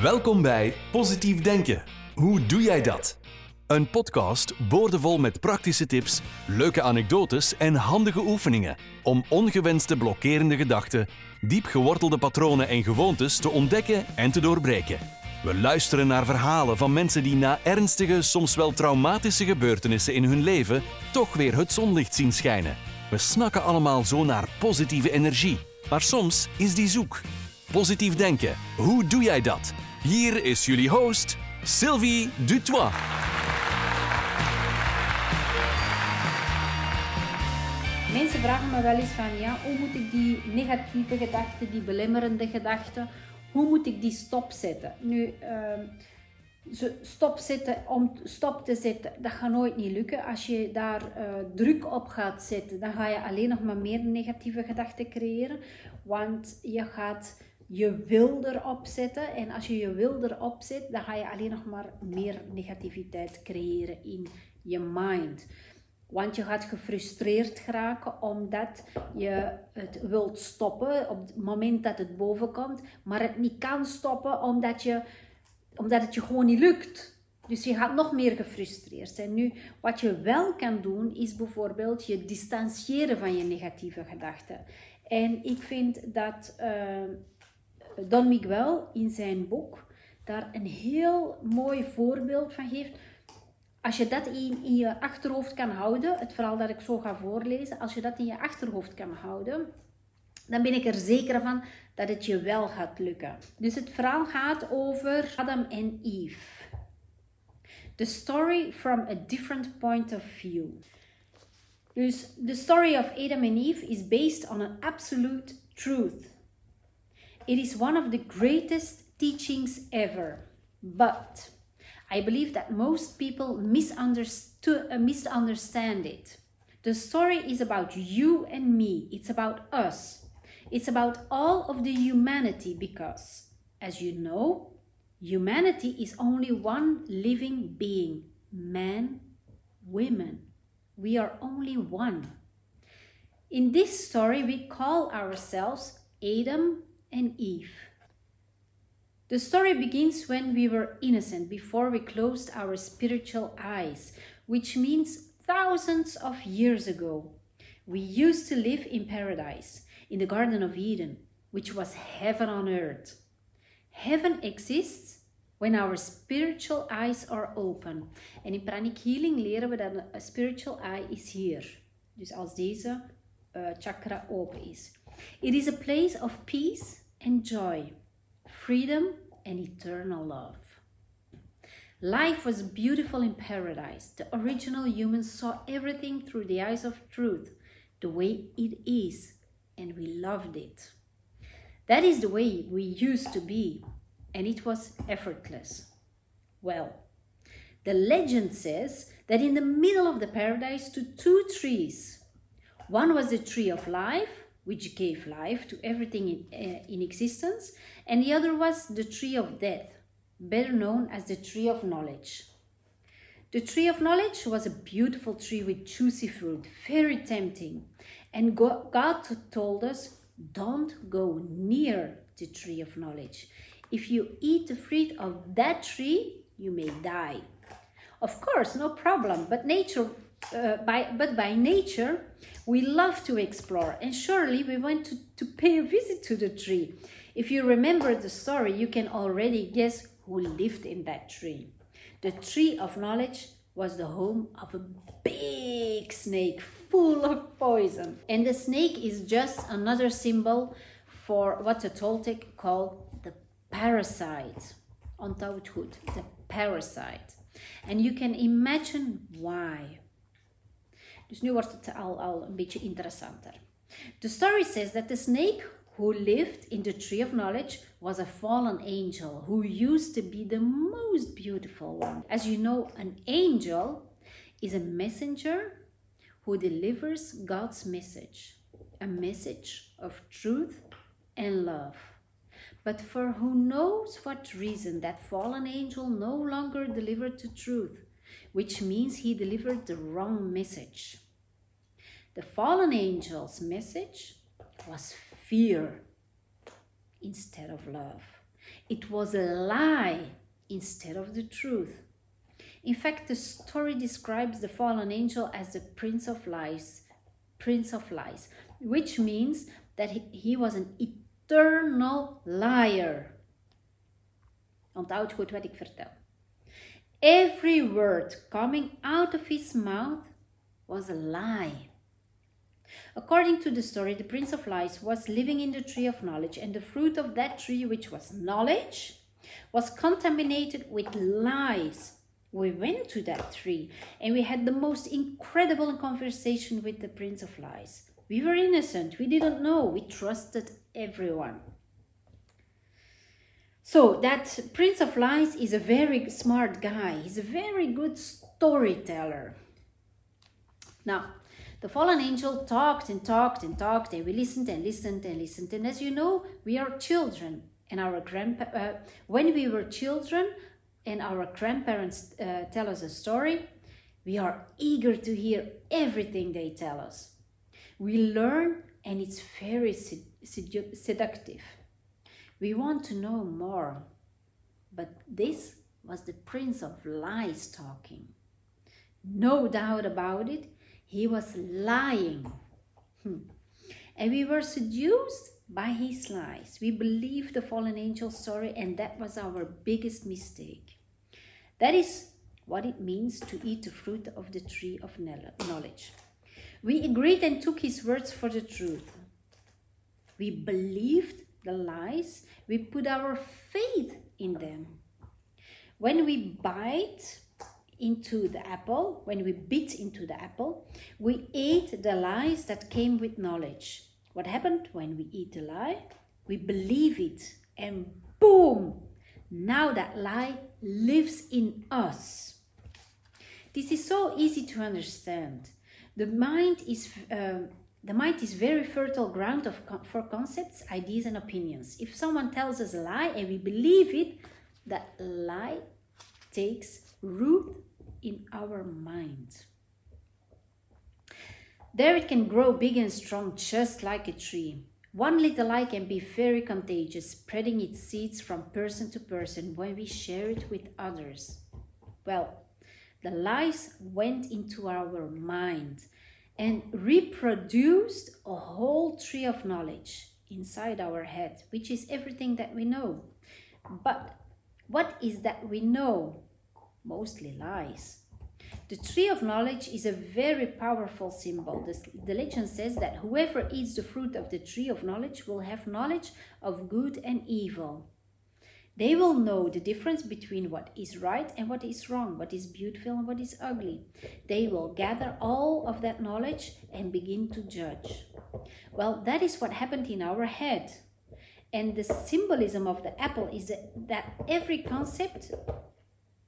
Welkom bij Positief Denken. Hoe doe jij dat? Een podcast boordevol met praktische tips, leuke anekdotes en handige oefeningen om ongewenste blokkerende gedachten, diep gewortelde patronen en gewoontes te ontdekken en te doorbreken. We luisteren naar verhalen van mensen die na ernstige, soms wel traumatische gebeurtenissen in hun leven toch weer het zonlicht zien schijnen. We snakken allemaal zo naar positieve energie, maar soms is die zoek. Positief denken, hoe doe jij dat? Hier is jullie host, Sylvie Dutois. Mensen vragen me wel eens van, ja, hoe moet ik die negatieve gedachten, die belemmerende gedachten, hoe moet ik die stopzetten? Nu, uh, stopzetten om stop te zetten, dat gaat nooit niet lukken. Als je daar uh, druk op gaat zetten, dan ga je alleen nog maar meer negatieve gedachten creëren. Want je gaat je wil erop zetten. En als je je wil erop zet, dan ga je alleen nog maar meer negativiteit creëren in je mind. Want je gaat gefrustreerd geraken omdat je het wilt stoppen op het moment dat het boven komt, maar het niet kan stoppen omdat, je, omdat het je gewoon niet lukt. Dus je gaat nog meer gefrustreerd zijn. Nu, wat je wel kan doen, is bijvoorbeeld je distancieren van je negatieve gedachten. En ik vind dat uh, Don Miguel in zijn boek daar een heel mooi voorbeeld van geeft als je dat in, je achterhoofd kan houden, het verhaal dat ik zo ga voorlezen, als je dat in je achterhoofd kan houden, dan ben ik er zeker van dat het je wel gaat lukken. Dus het verhaal gaat over Adam en Eve. The story from a different point of view. Dus the story of Adam and Eve is based on an absolute truth. It is one of the greatest teachings ever. But I believe that most people uh, misunderstand it. The story is about you and me, it's about us. It's about all of the humanity because, as you know, humanity is only one living being men, women. We are only one. In this story, we call ourselves Adam and Eve. The story begins when we were innocent, before we closed our spiritual eyes, which means thousands of years ago. We used to live in paradise, in the Garden of Eden, which was heaven on earth. Heaven exists when our spiritual eyes are open. En in Pranic Healing leren we dat een spiritual eye is hier. Dus als deze uh, chakra open is. It is a place of peace and joy, freedom and eternal love. Life was beautiful in paradise. The original humans saw everything through the eyes of truth, the way it is, and we loved it. That is the way we used to be, and it was effortless. Well, the legend says that in the middle of the paradise stood two trees. One was the tree of life, which gave life to everything in, uh, in existence, and the other was the tree of death, better known as the tree of knowledge. The tree of knowledge was a beautiful tree with juicy fruit, very tempting. And God told us, don't go near the tree of knowledge. If you eat the fruit of that tree, you may die. Of course, no problem, but nature uh, by, but by nature, we love to explore, and surely we went to, to pay a visit to the tree. If you remember the story, you can already guess who lived in that tree. The tree of knowledge was the home of a big snake full of poison. And the snake is just another symbol for what the Toltec call the parasite. On het the parasite. And you can imagine why. Dus nu wordt het al, al een beetje interessanter. The story says that the snake who lived in the tree of knowledge was a fallen angel who used to be the most beautiful one. As you know, an angel is a messenger who delivers God's message, a message of truth and love. But for who knows what reason that fallen angel no longer delivered the truth, which means he delivered the wrong message. The fallen angel's message was fear instead of love. It was a lie instead of the truth. In fact, the story describes the fallen angel as the prince of lies, prince of lies, which means that he, he was an eternal liar. Onthoud goed wat ik vertel. Every word coming out of his mouth was a lie. According to the story, the Prince of Lies was living in the tree of knowledge, and the fruit of that tree, which was knowledge, was contaminated with lies. We went to that tree and we had the most incredible conversation with the Prince of Lies. We were innocent, we didn't know, we trusted everyone. So, that Prince of Lies is a very smart guy, he's a very good storyteller. Now, the fallen angel talked and talked and talked, and we listened and listened and listened. And as you know, we are children, and our grandpa, uh, when we were children, and our grandparents uh, tell us a story, we are eager to hear everything they tell us. We learn, and it's very sed- seductive. We want to know more. But this was the Prince of Lies talking. No doubt about it, he was lying. Hmm. And we were seduced by his lies. We believed the fallen angel story, and that was our biggest mistake. That is what it means to eat the fruit of the tree of knowledge. We agreed and took his words for the truth. We believed the lies, we put our faith in them. When we bite into the apple, when we bit into the apple, we ate the lies that came with knowledge. What happened when we eat a lie? We believe it, and boom! Now that lie lives in us. This is so easy to understand. The mind is uh, the mind is very fertile ground of, for concepts, ideas, and opinions. If someone tells us a lie and we believe it, that lie takes root in our mind. There it can grow big and strong, just like a tree. One little lie can be very contagious, spreading its seeds from person to person when we share it with others. Well, the lies went into our mind and reproduced a whole tree of knowledge inside our head, which is everything that we know. But what is that we know? Mostly lies. The tree of knowledge is a very powerful symbol. The, legend says that whoever eats the fruit of the tree of knowledge will have knowledge of good and evil. They will know the difference between what is right and what is wrong, what is beautiful and what is ugly. They will gather all of that knowledge and begin to judge. Well, that is what happened in our head. And the symbolism of the apple is that every concept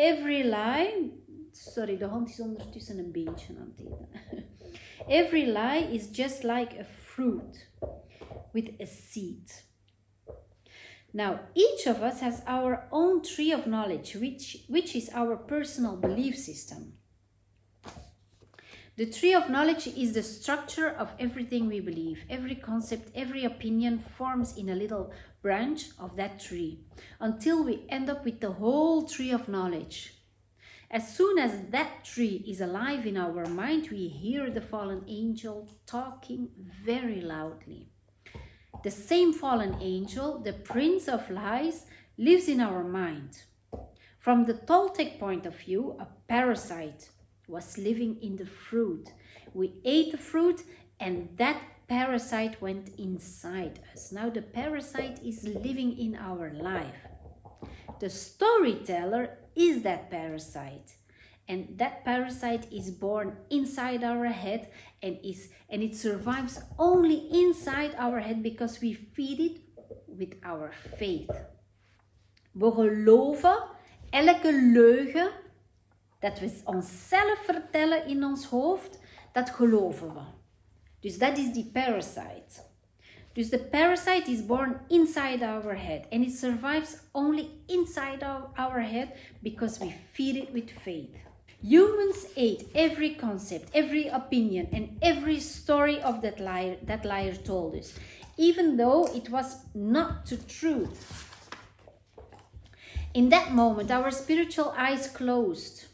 Every lie, sorry, de hand is ondertussen een beentje aan het eten. Every lie is just like a fruit with a seed. Now, each of us has our own tree of knowledge, which, which is our personal belief system. The tree of knowledge is the structure of everything we believe. Every concept, every opinion forms in a little branch of that tree until we end up with the whole tree of knowledge. As soon as that tree is alive in our mind, we hear the fallen angel talking very loudly. The same fallen angel, the prince of lies, lives in our mind. From the Toltec point of view, a parasite was living in the fruit. We ate the fruit, and that parasite went inside us. Now, the parasite is living in our life. The storyteller is that parasite. And that parasite is born inside our head and is and it survives only inside our head because we feed it with our faith. We geloven elke leugen dat we onszelf vertellen in ons hoofd, dat geloven we. Dus dat is die parasite. Dus the parasite is born inside our head and it survives only inside our head because we feed it with faith. Humans ate every concept, every opinion, and every story of that liar that liar told us, even though it was not the truth. In that moment, our spiritual eyes closed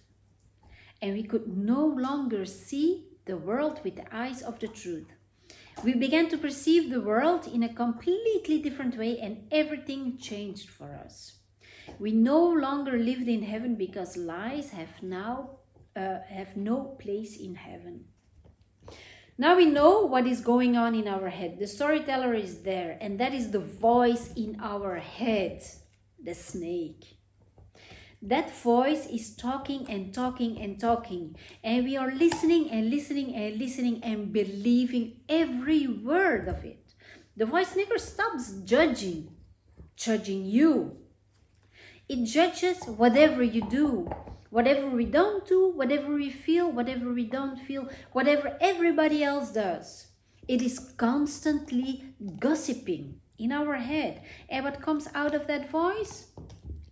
and we could no longer see the world with the eyes of the truth. We began to perceive the world in a completely different way, and everything changed for us. We no longer lived in heaven because lies have now uh, have no place in heaven. Now we know what is going on in our head. The storyteller is there, and that is the voice in our head, the snake. That voice is talking and talking and talking, and we are listening and listening and listening and believing every word of it. The voice never stops judging, judging you. It judges whatever you do, whatever we don't do, whatever we feel, whatever we don't feel, whatever everybody else does. It is constantly gossiping in our head. And what comes out of that voice?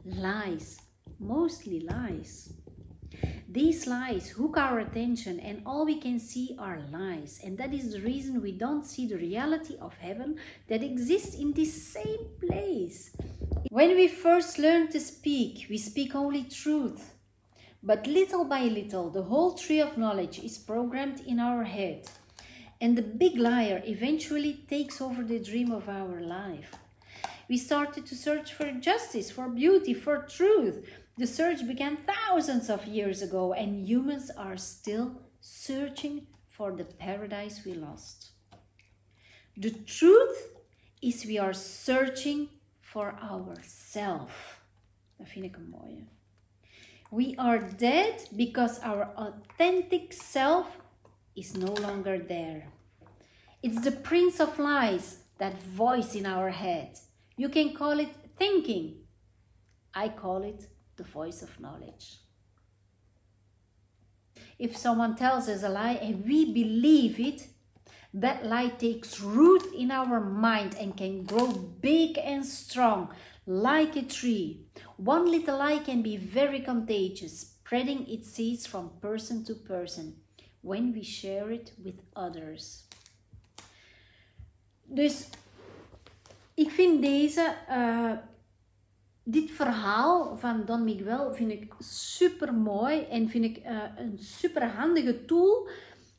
Lies mostly lies. These lies hook our attention, and all we can see are lies. And that is the reason we don't see the reality of heaven that exists in this same place. When we first learn to speak, we speak only truth. But little by little, the whole tree of knowledge is programmed in our head. And the big liar eventually takes over the dream of our life. We started to search for justice, for beauty, for truth. The search began thousands of years ago, and humans are still searching for the paradise we lost. The truth is, we are searching for ourselves. Dat vind ik een mooie. We are dead because our authentic self is no longer there. It's the prince of lies, that voice in our head. You can call it thinking. I call it the voice of knowledge. If someone tells us a lie and we believe it, that lie takes root in our mind and can grow big and strong like a tree. One little lie can be very contagious, spreading its seeds from person to person when we share it with others. Dus ik vind deze uh, dit verhaal van Don Miguel vind ik super mooi en vind ik uh, een super handige tool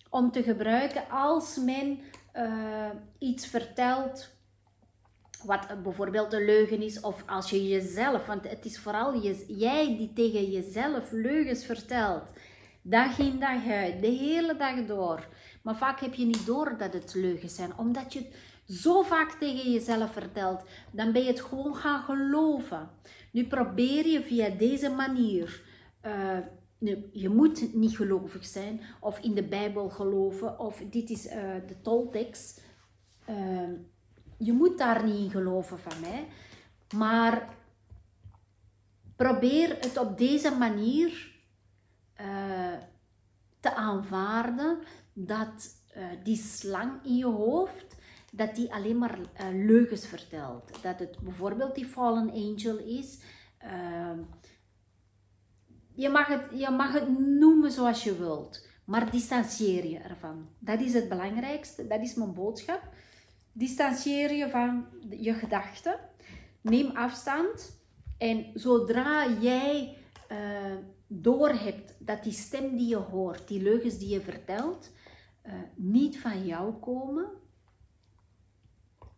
om te gebruiken als men uh, iets vertelt wat bijvoorbeeld een leugen is of als je jezelf, want het is vooral je, jij die tegen jezelf leugens vertelt. Dag in dag uit, de hele dag door. Maar vaak heb je niet door dat het leugens zijn, omdat je zo vaak tegen jezelf vertelt, dan ben je het gewoon gaan geloven. Nu probeer je via deze manier. Nu, je moet niet gelovig zijn of in de Bijbel geloven of dit is uh, de toltekst. Uh, je moet daar niet in geloven van mij. Maar probeer het op deze manier te aanvaarden dat die slang in je hoofd dat die alleen maar uh, leugens vertelt. Dat het bijvoorbeeld die fallen angel is. Uh, je, mag het, je mag het noemen zoals je wilt, maar distancieer je ervan. Dat is het belangrijkste, dat is mijn boodschap. Distancieer je van je gedachten. Neem afstand. En zodra jij uh, doorhebt dat die stem die je hoort, die leugens die je vertelt, uh, niet van jou komen,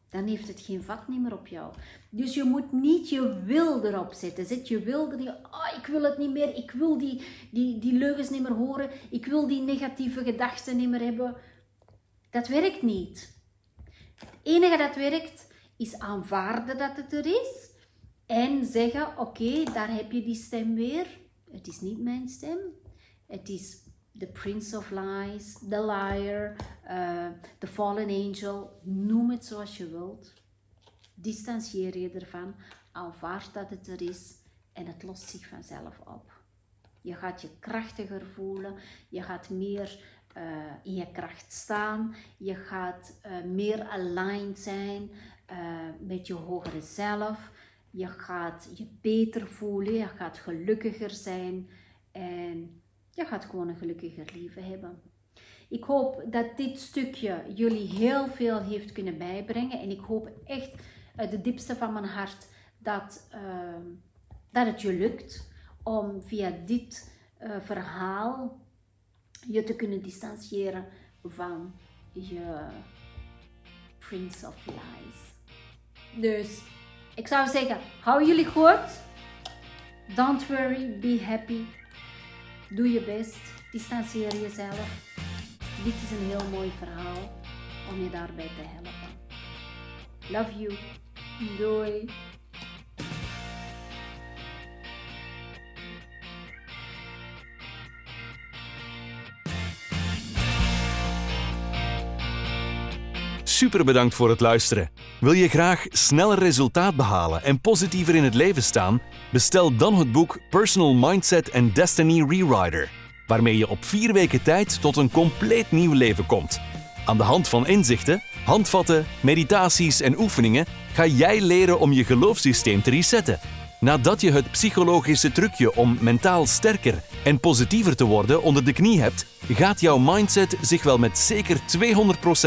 dan heeft het geen vat meer op jou. Dus je moet niet je wil erop zetten. Zet je wil er niet, oh, ik wil het niet meer, ik wil die, die, die leugens niet meer horen, ik wil die negatieve gedachten niet meer hebben. Dat werkt niet. Het enige dat werkt is aanvaarden dat het er is en zeggen: Oké, daar heb je die stem weer. Het is niet mijn stem. Het is the prince of lies, the liar, uh, the fallen angel, noem het zoals je wilt. Distancieer je ervan, aanvaard dat het er is en het lost zich vanzelf op. Je gaat je krachtiger voelen, je gaat meer uh, in je kracht staan, je gaat uh, meer aligned zijn met je hogere zelf, je gaat je beter voelen, je gaat gelukkiger zijn en je gaat gewoon een gelukkiger leven hebben. Ik hoop dat dit stukje jullie heel veel heeft kunnen bijbrengen. En ik hoop echt uit de diepste van mijn hart dat, uh, dat het je lukt om via dit uh, verhaal je te kunnen distancieren van je Prince of Lies. Dus ik zou zeggen, hou jullie goed. Don't worry, be happy. Doe je best. Distancieer jezelf. Dit is een heel mooi verhaal om je daarbij te helpen. Love you. Doei. Super bedankt voor het luisteren. Wil je graag sneller resultaat behalen en positiever in het leven staan? Bestel dan het boek Personal Mindset and Destiny Rewriter, waarmee je op vier weken tijd tot een compleet nieuw leven komt. Aan de hand van inzichten, handvatten, meditaties en oefeningen ga jij leren om je geloofssysteem te resetten. Nadat je het psychologische trucje om mentaal sterker en positiever te worden onder de knie hebt, gaat jouw mindset zich wel met zeker 200%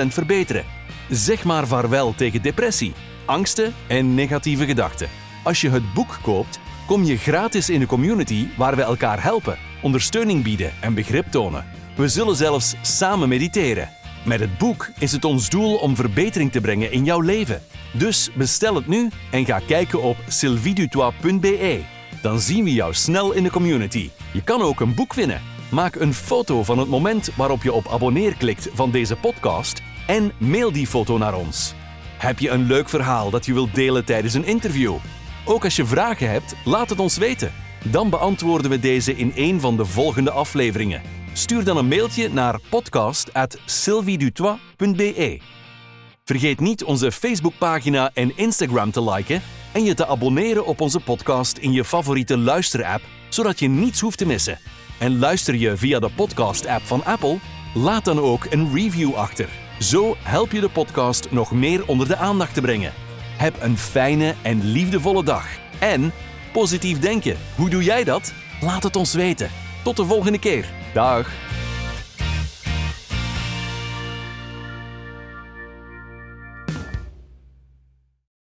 verbeteren. Zeg maar vaarwel tegen depressie, angsten en negatieve gedachten. Als je het boek koopt, kom je gratis in de community waar we elkaar helpen, ondersteuning bieden en begrip tonen. We zullen zelfs samen mediteren. Met het boek is het ons doel om verbetering te brengen in jouw leven. Dus bestel het nu en ga kijken op sylvidutois.be. Dan zien we jou snel in de community. Je kan ook een boek winnen. Maak een foto van het moment waarop je op abonneer klikt van deze podcast en mail die foto naar ons. Heb je een leuk verhaal dat je wilt delen tijdens een interview? Ook als je vragen hebt, laat het ons weten. Dan beantwoorden we deze in een van de volgende afleveringen. Stuur dan een mailtje naar podcast@sylviedutois.be. Vergeet niet onze Facebookpagina en Instagram te liken en je te abonneren op onze podcast in je favoriete luisterapp, zodat je niets hoeft te missen. En luister je via de podcast-app van Apple? Laat dan ook een review achter. Zo help je de podcast nog meer onder de aandacht te brengen. Heb een fijne en liefdevolle dag. En positief denken. Hoe doe jij dat? Laat het ons weten. Tot de volgende keer. Dag.